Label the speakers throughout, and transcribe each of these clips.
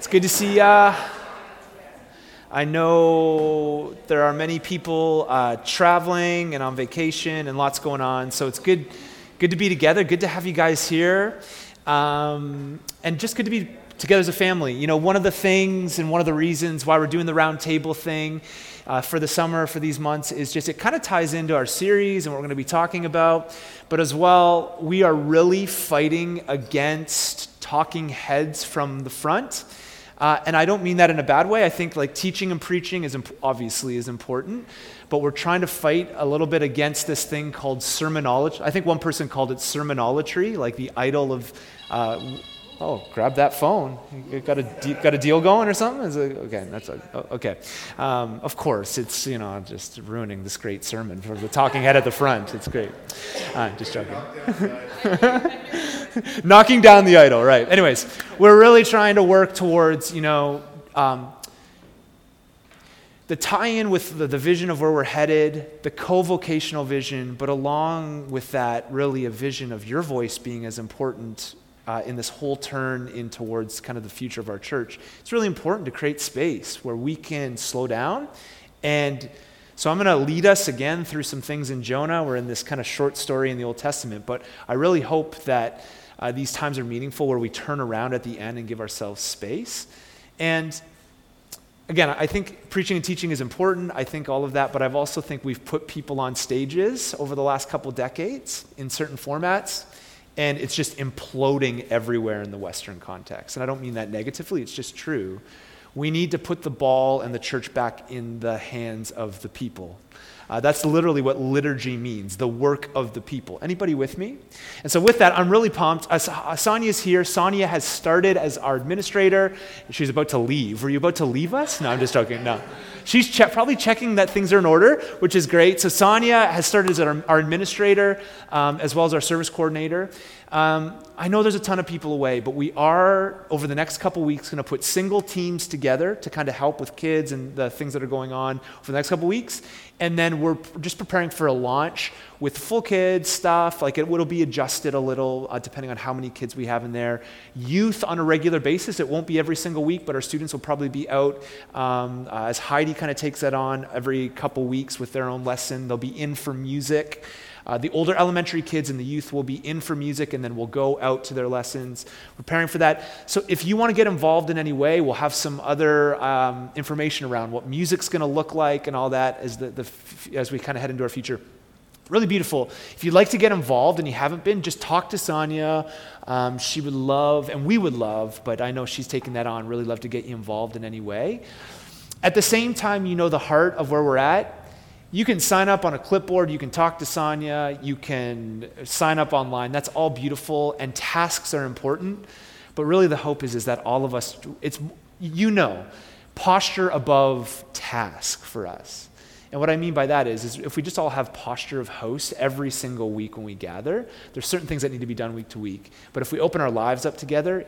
Speaker 1: It's good to see ya. I know there are many people uh, traveling and on vacation and lots going on, so it's good, good to be together. Good to have you guys here, um, and just good to be together as a family. You know, one of the things and one of the reasons why we're doing the round table thing uh, for the summer for these months is just it kind of ties into our series and what we're going to be talking about. But as well, we are really fighting against talking heads from the front. Uh, and I don't mean that in a bad way. I think like teaching and preaching is imp- obviously is important, but we're trying to fight a little bit against this thing called sermonology. I think one person called it sermonolatry, like the idol of. Uh, oh, grab that phone. You got a de- got a deal going or something? Is it, okay, that's a, oh, okay. Um, of course, it's you know just ruining this great sermon for the talking head at the front. It's great. Uh, just joking. Knocking down the idol, right. Anyways, we're really trying to work towards, you know, um, the tie in with the, the, vision of where we're headed, the co vocational vision, but along with that, really a vision of your voice being as important uh, in this whole turn in towards kind of the future of our church. It's really important to create space where we can slow down. And so I'm going to lead us again through some things in Jonah. We're in this kind of short story in the Old Testament, but I really hope that uh, these times are meaningful where we turn around at the end and give ourselves space. And again, I think preaching and teaching is important. I think all of that, but I also think we've put people on stages over the last couple decades in certain formats, and it's just imploding everywhere in the Western context. And I don't mean that negatively, it's just true. We need to put the ball and the church back in the hands of the people. Uh, that's literally what liturgy means, the work of the people. Anybody with me? And so with that, I'm really pumped. Uh, Sonia's here. Sonia has started as our administrator. She's about to leave. Were you about to leave us? No, I'm just joking. No. She's che- probably checking that things are in order, which is great. So Sonia has started as our, our administrator um, as well as our service coordinator. Um, I know there's a ton of people away, but we are, over the next couple weeks, going to put single teams together to kind of help with kids and the things that are going on for the next couple weeks. And then we're just preparing for a launch with full kids stuff. Like it will be adjusted a little uh, depending on how many kids we have in there. Youth on a regular basis. It won't be every single week, but our students will probably be out um, uh, as Heidi kind of takes that on every couple weeks with their own lesson. They'll be in for music. Uh, the older elementary kids and the youth will be in for music and then we'll go out to their lessons, preparing for that. So if you want to get involved in any way, we'll have some other um, information around what music's going to look like and all that as, the, the, as we kind of head into our future. Really beautiful. If you'd like to get involved and you haven't been, just talk to Sonia. Um, she would love, and we would love, but I know she's taking that on, really love to get you involved in any way. At the same time, you know the heart of where we're at you can sign up on a clipboard, you can talk to Sonia, you can sign up online. That's all beautiful, and tasks are important. But really, the hope is, is that all of us, it's, you know, posture above task for us. And what I mean by that is, is if we just all have posture of host every single week when we gather, there's certain things that need to be done week to week. But if we open our lives up together,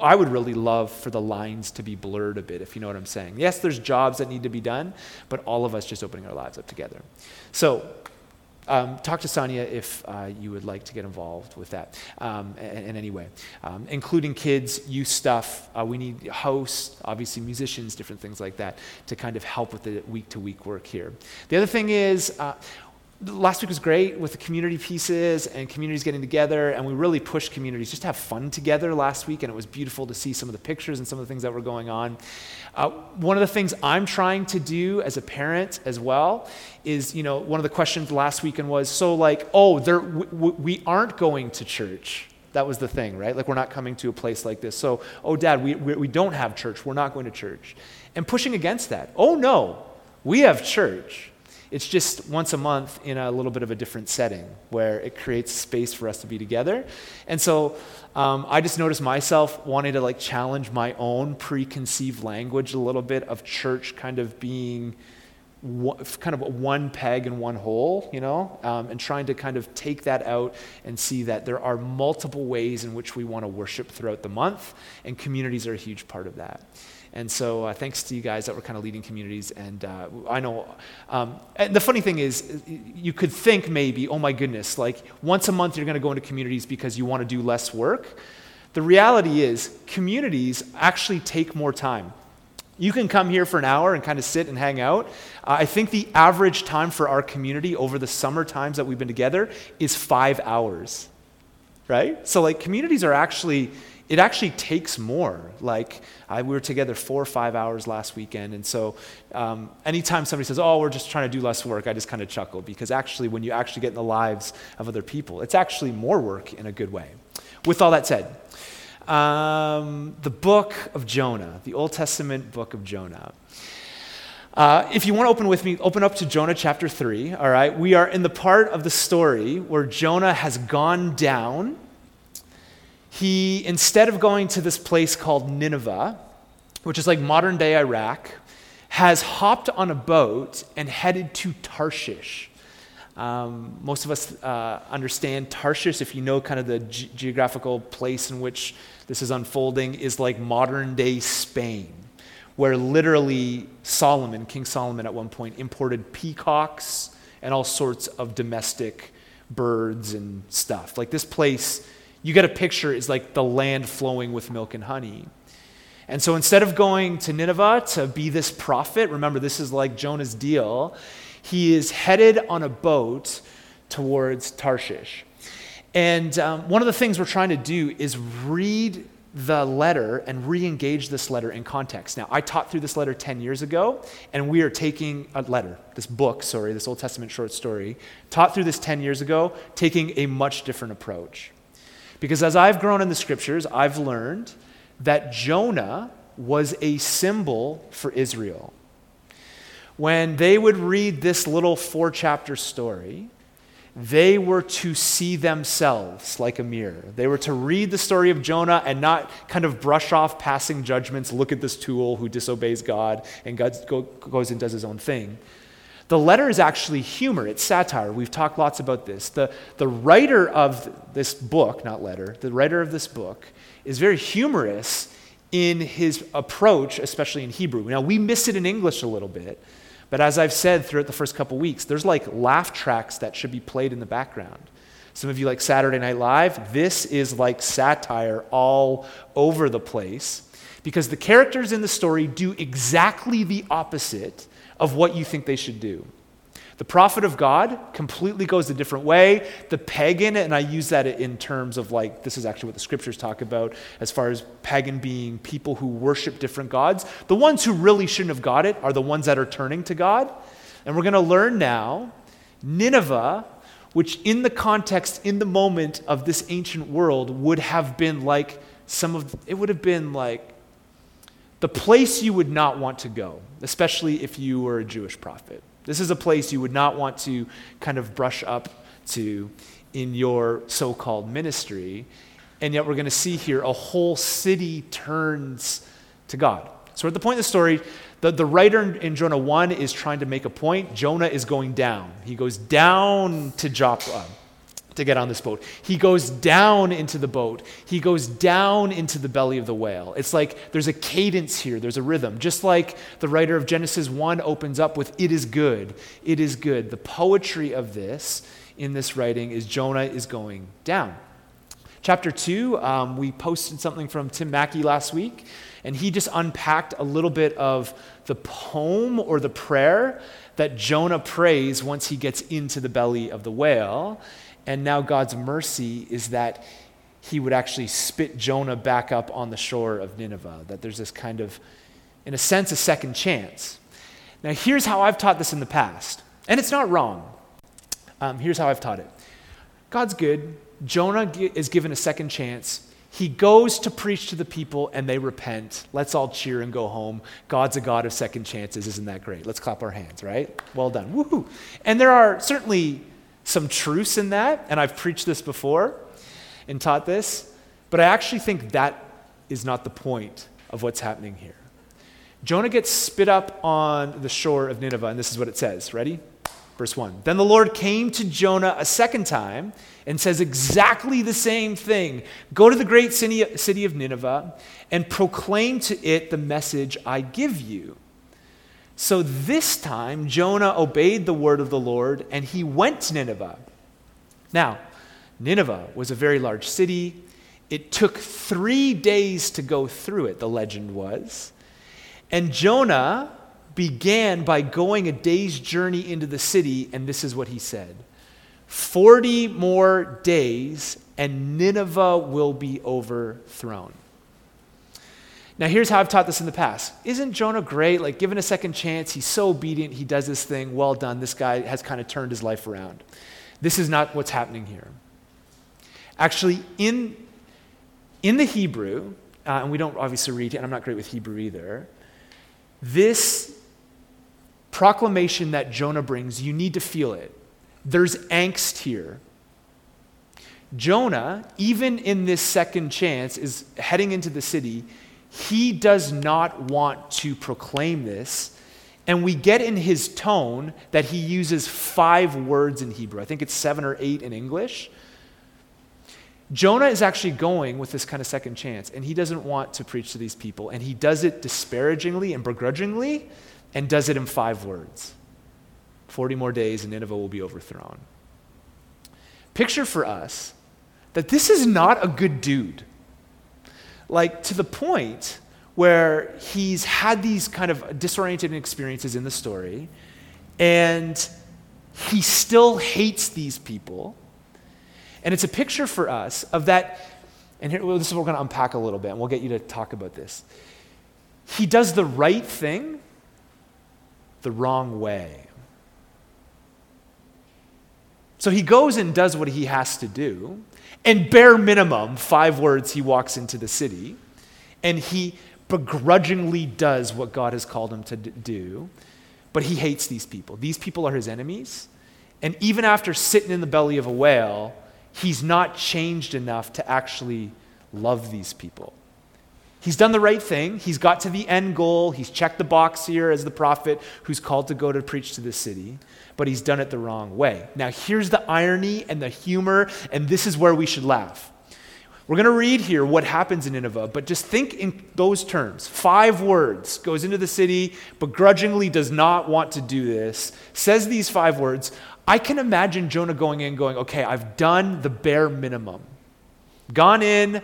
Speaker 1: I would really love for the lines to be blurred a bit, if you know what I'm saying. Yes, there's jobs that need to be done, but all of us just opening our lives up together. So, um, talk to Sonia if uh, you would like to get involved with that um, in, in, any way, um, including kids, youth stuff. Uh, we need hosts, obviously musicians, different things like that to kind of help with the week to week work here. The other thing is, uh, last week was great with the community pieces and communities getting together and we really pushed communities just to have fun together last week and it was beautiful to see some of the pictures and some of the things that were going on. Uh, one of the things i'm trying to do as a parent as well is you know one of the questions last weekend was so like oh there, we, we aren't going to church. That was the thing right? Like we're not coming to a place like this. So oh dad we, we, we don't have church. We're not going to church. And pushing against that. Oh no we have church it's just once a month in a little bit of a different setting where it creates space for us to be together. And so um, I just noticed myself wanting to like challenge my own preconceived language a little bit of church kind of being one, kind of one peg in one hole, you know, um, and trying to kind of take that out and see that there are multiple ways in which we want to worship throughout the month, and communities are a huge part of that. And so uh, thanks to you guys that were kind of leading communities. And uh, I know, um, and the funny thing is, you could think maybe, oh my goodness, like once a month you're going to go into communities because you want to do less work. The reality is, communities actually take more time. You can come here for an hour and kind of sit and hang out. Uh, I think the average time for our community over the summer times that we've been together is five hours, right? So, like, communities are actually, it actually takes more. Like, I, we were together four or five hours last weekend. And so, um, anytime somebody says, oh, we're just trying to do less work, I just kind of chuckle because actually, when you actually get in the lives of other people, it's actually more work in a good way. With all that said, um, the book of Jonah, the Old Testament book of Jonah. Uh, if you want to open with me, open up to Jonah chapter 3, all right? We are in the part of the story where Jonah has gone down. He, instead of going to this place called Nineveh, which is like modern day Iraq, has hopped on a boat and headed to Tarshish. Um, most of us uh, understand Tarshish, if you know kind of the ge- geographical place in which this is unfolding, is like modern day Spain, where literally Solomon, King Solomon at one point, imported peacocks and all sorts of domestic birds and stuff. Like this place, you get a picture, is like the land flowing with milk and honey. And so instead of going to Nineveh to be this prophet, remember this is like Jonah's deal, he is headed on a boat towards Tarshish. And um, one of the things we're trying to do is read the letter and re engage this letter in context. Now, I taught through this letter 10 years ago, and we are taking a letter, this book, sorry, this Old Testament short story, taught through this 10 years ago, taking a much different approach. Because as I've grown in the scriptures, I've learned that Jonah was a symbol for Israel when they would read this little four chapter story, they were to see themselves like a mirror. They were to read the story of Jonah and not kind of brush off passing judgments, look at this tool who disobeys God and God goes and does his own thing. The letter is actually humor, it's satire. We've talked lots about this. The, the writer of this book, not letter, the writer of this book is very humorous in his approach, especially in Hebrew. Now, we miss it in English a little bit but as I've said throughout the first couple weeks, there's like laugh tracks that should be played in the background. Some of you like Saturday Night Live. This is like satire all over the place because the characters in the story do exactly the opposite of what you think they should do. The prophet of God completely goes a different way. The pagan, and I use that in terms of like, this is actually what the scriptures talk about as far as pagan being people who worship different gods. The ones who really shouldn't have got it are the ones that are turning to God. And we're going to learn now Nineveh, which in the context, in the moment of this ancient world, would have been like some of, it would have been like the place you would not want to go, especially if you were a Jewish prophet. This is a place you would not want to kind of brush up to in your so called ministry. And yet, we're going to see here a whole city turns to God. So, at the point of the story, the, the writer in Jonah 1 is trying to make a point. Jonah is going down. He goes down to Joppa to get on this boat. He goes down into the boat. He goes down into the belly of the whale. It's like there's a cadence here, there's a rhythm. Just like the writer of Genesis 1 opens up with, It is good, it is good. The poetry of this in this writing is Jonah is going down. Chapter 2, um, we posted something from Tim Mackie last week, and he just unpacked a little bit of the poem or the prayer that Jonah prays once he gets into the belly of the whale. And now God's mercy is that he would actually spit Jonah back up on the shore of Nineveh, that there's this kind of, in a sense, a second chance. Now, here's how I've taught this in the past, and it's not wrong. Um, here's how I've taught it God's good. Jonah is given a second chance. He goes to preach to the people and they repent. Let's all cheer and go home. God's a God of second chances. Isn't that great? Let's clap our hands, right? Well done. Woohoo. And there are certainly some truths in that, and I've preached this before and taught this, but I actually think that is not the point of what's happening here. Jonah gets spit up on the shore of Nineveh, and this is what it says. Ready? Verse 1. Then the Lord came to Jonah a second time and says exactly the same thing Go to the great city of Nineveh and proclaim to it the message I give you. So this time, Jonah obeyed the word of the Lord and he went to Nineveh. Now, Nineveh was a very large city. It took three days to go through it, the legend was. And Jonah began by going a day's journey into the city, and this is what he said 40 more days, and Nineveh will be overthrown. Now, here's how I've taught this in the past. Isn't Jonah great? Like, given a second chance, he's so obedient, he does this thing, well done. This guy has kind of turned his life around. This is not what's happening here. Actually, in, in the Hebrew, uh, and we don't obviously read, and I'm not great with Hebrew either, this proclamation that Jonah brings, you need to feel it. There's angst here. Jonah, even in this second chance, is heading into the city. He does not want to proclaim this. And we get in his tone that he uses five words in Hebrew. I think it's seven or eight in English. Jonah is actually going with this kind of second chance, and he doesn't want to preach to these people. And he does it disparagingly and begrudgingly, and does it in five words 40 more days, and Nineveh will be overthrown. Picture for us that this is not a good dude. Like, to the point where he's had these kind of disoriented experiences in the story, and he still hates these people and it's a picture for us of that, and here, well, this is what we're going to unpack a little bit, and we'll get you to talk about this. He does the right thing the wrong way. So he goes and does what he has to do, and bare minimum, five words, he walks into the city, and he begrudgingly does what God has called him to do, but he hates these people. These people are his enemies, and even after sitting in the belly of a whale, he's not changed enough to actually love these people. He's done the right thing. He's got to the end goal. He's checked the box here as the prophet who's called to go to preach to the city, but he's done it the wrong way. Now, here's the irony and the humor, and this is where we should laugh. We're going to read here what happens in Nineveh, but just think in those terms. Five words goes into the city, begrudgingly does not want to do this, says these five words I can imagine Jonah going in, going, okay, I've done the bare minimum. Gone in,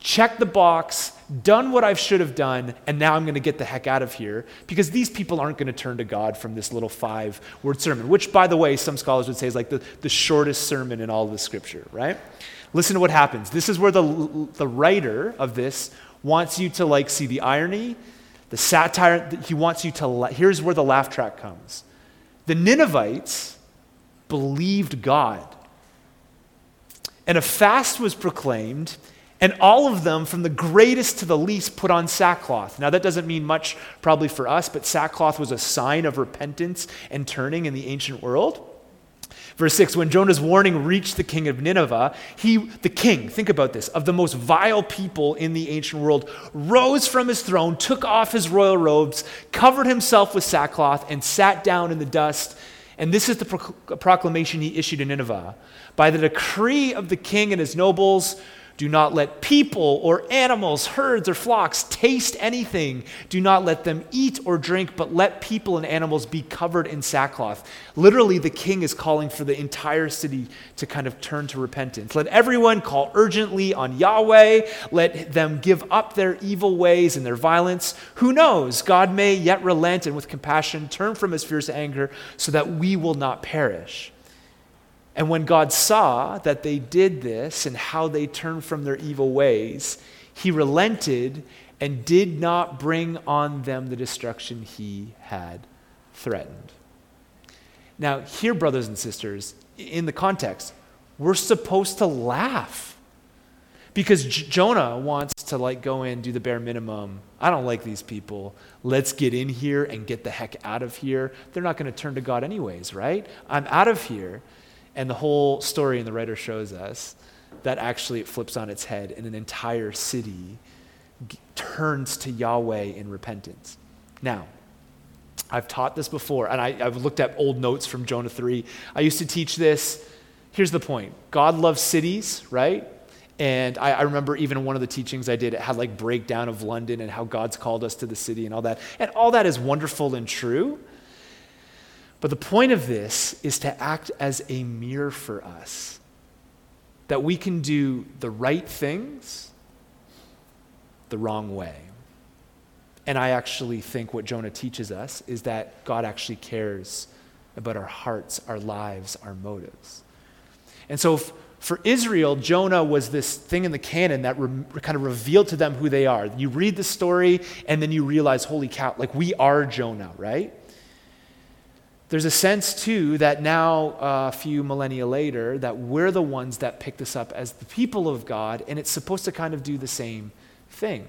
Speaker 1: checked the box, done what I should have done, and now I'm going to get the heck out of here because these people aren't going to turn to God from this little five word sermon, which, by the way, some scholars would say is like the, the shortest sermon in all of the scripture, right? Listen to what happens. This is where the, the writer of this wants you to like see the irony, the satire. He wants you to, here's where the laugh track comes. The Ninevites believed God. And a fast was proclaimed, and all of them, from the greatest to the least, put on sackcloth. Now, that doesn't mean much probably for us, but sackcloth was a sign of repentance and turning in the ancient world. Verse 6 When Jonah's warning reached the king of Nineveh, he, the king, think about this, of the most vile people in the ancient world, rose from his throne, took off his royal robes, covered himself with sackcloth, and sat down in the dust and this is the proclamation he issued in Nineveh. By the decree of the king and his nobles, do not let people or animals, herds or flocks taste anything. Do not let them eat or drink, but let people and animals be covered in sackcloth. Literally, the king is calling for the entire city to kind of turn to repentance. Let everyone call urgently on Yahweh. Let them give up their evil ways and their violence. Who knows? God may yet relent and with compassion turn from his fierce anger so that we will not perish. And when God saw that they did this and how they turned from their evil ways, he relented and did not bring on them the destruction he had threatened. Now, here, brothers and sisters, in the context, we're supposed to laugh because J- Jonah wants to like go in, do the bare minimum. I don't like these people. Let's get in here and get the heck out of here. They're not going to turn to God anyways, right? I'm out of here. And the whole story in the writer shows us that actually it flips on its head and an entire city g- turns to Yahweh in repentance. Now, I've taught this before, and I, have looked at old notes from Jonah 3. I used to teach this. Here's the point God loves cities, right? And I, I, remember even one of the teachings I did, it had like breakdown of London and how God's called us to the city and all that. And all that is wonderful and true. But the point of this is to act as a mirror for us. that we can do the right things the wrong way. And I actually think what Jonah teaches us is that God actually cares about our hearts, our lives, our motives. And so, for Israel, Jonah was this thing in the canon that re- kind of revealed to them who they are. You read the story, and then you realize, holy cow, like we are Jonah, right? There's a sense, too, that now, uh, a few millennia later, that we're the ones that pick this up as the people of God, and it's supposed to kind of do the same thing.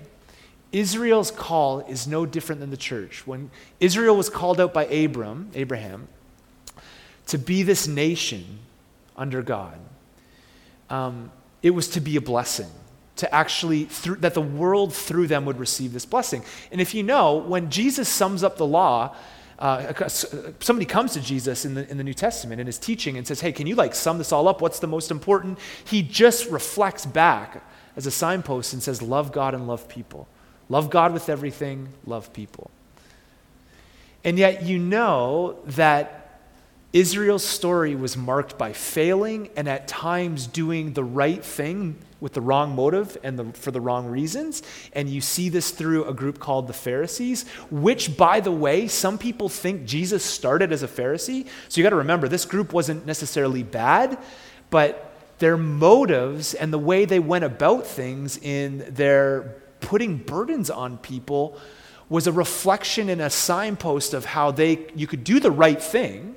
Speaker 1: Israel's call is no different than the church. When Israel was called out by Abram, Abraham, to be this nation under God, um, it was to be a blessing to actually that the world through them would receive this blessing and if you know when jesus sums up the law uh, somebody comes to jesus in the, in the new testament in his teaching and says hey can you like sum this all up? What's the most important? He just reflects back as a signpost and says love god and love people. Love god with everything love people. And yet you know that Israel's story was marked by failing and at times doing the right thing with the wrong motive and the, for the wrong reasons. And you see this through a group called the Pharisees, which, by the way, some people think Jesus started as a Pharisee. So you got to remember, this group wasn't necessarily bad, but their motives and the way they went about things in their putting burdens on people was a reflection and a signpost of how they you could do the right thing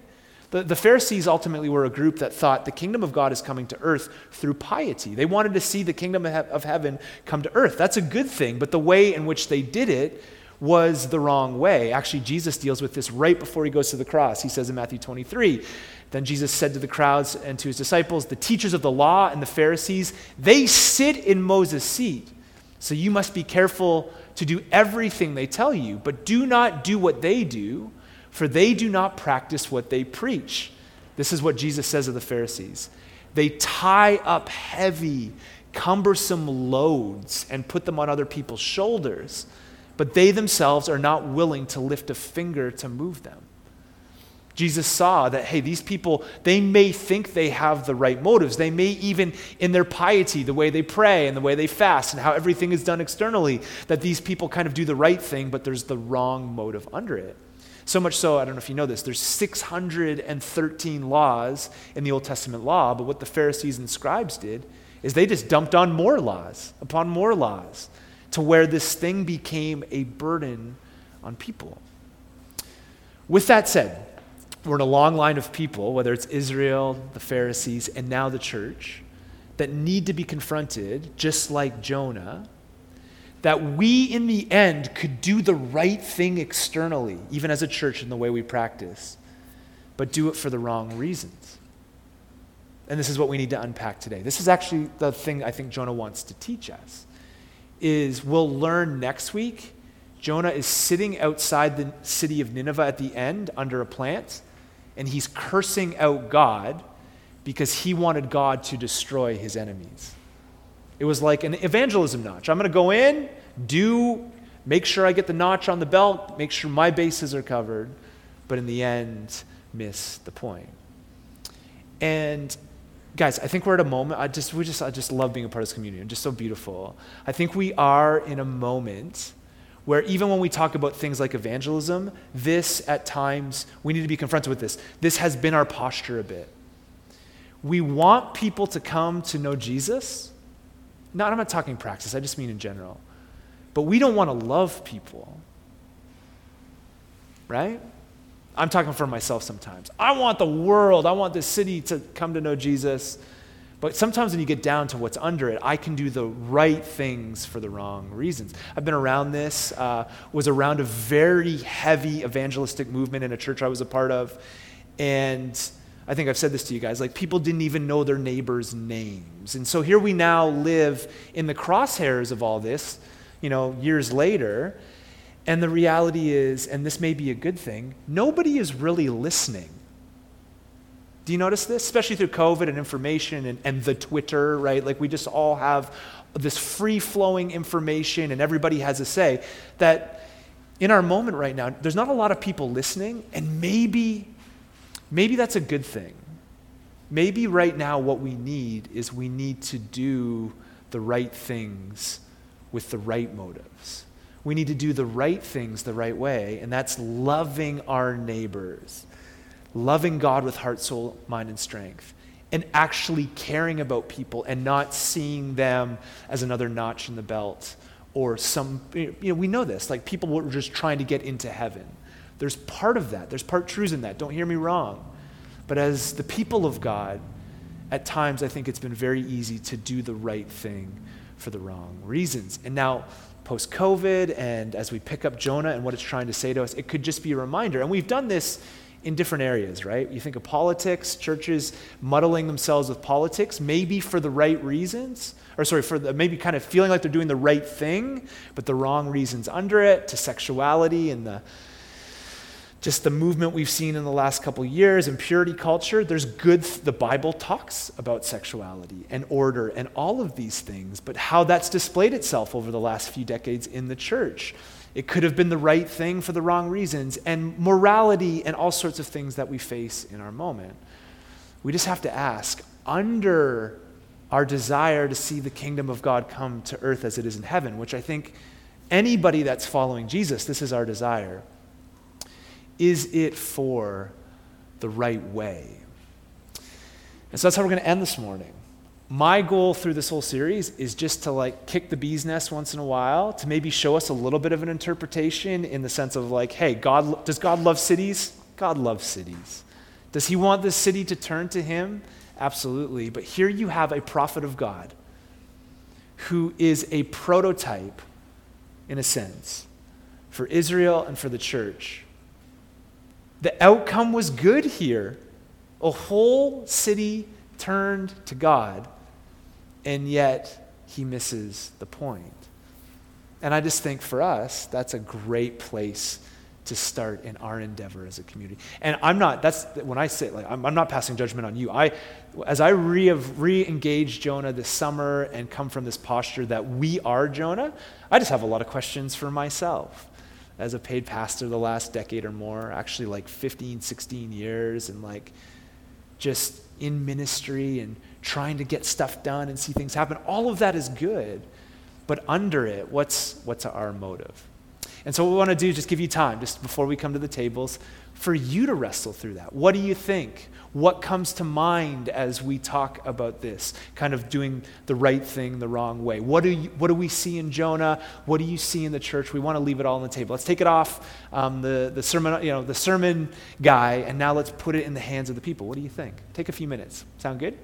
Speaker 1: the, the Pharisees ultimately were a group that thought the kingdom of God is coming to earth through piety. They wanted to see the kingdom of heaven come to earth. That's a good thing, but the way in which they did it was the wrong way. Actually, Jesus deals with this right before he goes to the cross. He says in Matthew 23, then Jesus said to the crowds and to his disciples, The teachers of the law and the Pharisees, they sit in Moses' seat. So you must be careful to do everything they tell you, but do not do what they do for they do not practice what they preach. This is what Jesus says of the Pharisees. They tie up heavy, cumbersome loads and put them on other people's shoulders, but they themselves are not willing to lift a finger to move them. Jesus saw that, hey, these people, they may think they have the right motives. They may even, in their piety, the way they pray and the way they fast and how everything is done externally, that these people kind of do the right thing, but there's the wrong motive under it. So much so, I don't know if you know this, there's 613 laws in the Old Testament law, but what the Pharisees and scribes did is they just dumped on more laws upon more laws to where this thing became a burden on people. With that said, we're in a long line of people, whether it's Israel, the Pharisees, and now the church, that need to be confronted, just like Jonah, that we in the end could do the right thing externally, even as a church in the way we practice, but do it for the wrong reasons. And this is what we need to unpack today. This is actually the thing I think Jonah wants to teach us. Is we'll learn next week Jonah is sitting outside the city of Nineveh at the end under a plant, and he's cursing out God because he wanted God to destroy his enemies. It was like an evangelism notch. I'm going to go in, do, make sure I get the notch on the belt, make sure my bases are covered, but in the end, miss the point. And guys, I think we're at a moment. I just, we just, I just love being a part of this community. It's just so beautiful. I think we are in a moment where even when we talk about things like evangelism, this at times, we need to be confronted with this. This has been our posture a bit. We want people to come to know Jesus, not, I'm not talking practice, I just mean in general. But we don't want to love people. Right? I'm talking for myself sometimes. I want the world, I want this city to come to know Jesus. But sometimes when you get down to what's under it, I can do the right things for the wrong reasons. I've been around this, uh, was around a very heavy evangelistic movement in a church I was a part of. And I think I've said this to you guys like, people didn't even know their neighbors' names. And so here we now live in the crosshairs of all this, you know, years later. And the reality is, and this may be a good thing, nobody is really listening. Do you notice this? Especially through COVID and information and, and the Twitter, right? Like we just all have this free flowing information and everybody has a say. That in our moment right now, there's not a lot of people listening, and maybe Maybe that's a good thing. Maybe right now what we need is we need to do the right things with the right motives. We need to do the right things the right way, and that's loving our neighbors, loving God with heart, soul, mind, and strength, and actually caring about people and not seeing them as another notch in the belt or some, you know, we know this, like people were just trying to get into heaven. There's part of that, there's part truths in that. Don't hear me wrong. But as the people of God, at times I think it's been very easy to do the right thing for the wrong reasons. And now, post COVID, and as we pick up Jonah and what it's trying to say to us, it could just be a reminder. And we've done this in different areas, right? You think of politics, churches muddling themselves with politics, maybe for the right reasons, or sorry, for the, maybe kind of feeling like they're doing the right thing, but the wrong reasons under it, to sexuality and the just the movement we've seen in the last couple years in purity culture there's good the bible talks about sexuality and order and all of these things but how that's displayed itself over the last few decades in the church. It could have been the right thing for the wrong reasons and morality and all sorts of things that we face in our moment. We just have to ask under our desire to see the kingdom of god come to earth as it is in heaven which i think anybody that's following jesus this is our desire is it for the right way? And so that's how we're going to end this morning. My goal through this whole series is just to like kick the bee's nest once in a while, to maybe show us a little bit of an interpretation in the sense of like, hey, God, does God love cities? God loves cities. Does he want this city to turn to him? Absolutely. But here you have a prophet of God who is a prototype, in a sense, for Israel and for the church the outcome was good here. A whole city turned to God, and yet he misses the point. And I just think for us, that's a great place to start in our endeavor as a community. And I'm not, that's when I say, like, I'm, I'm not passing judgment on you. I, as I re, re-engage Jonah this summer and come from this posture that we are Jonah, I just have a lot of questions for myself as a paid pastor the last decade or more, actually like 15, 16 years, and like just in ministry and trying to get stuff done and see things happen. All of that is good. But under it, what's, what's our motive? And so, what we want to do is just give you time, just before we come to the tables, for you to wrestle through that. What do you think? What comes to mind as we talk about this? Kind of doing the right thing the wrong way. What do, you, what do we see in Jonah? What do you see in the church? We want to leave it all on the table. Let's take it off um, the, the, sermon, you know, the sermon guy, and now let's put it in the hands of the people. What do you think? Take a few minutes. Sound good?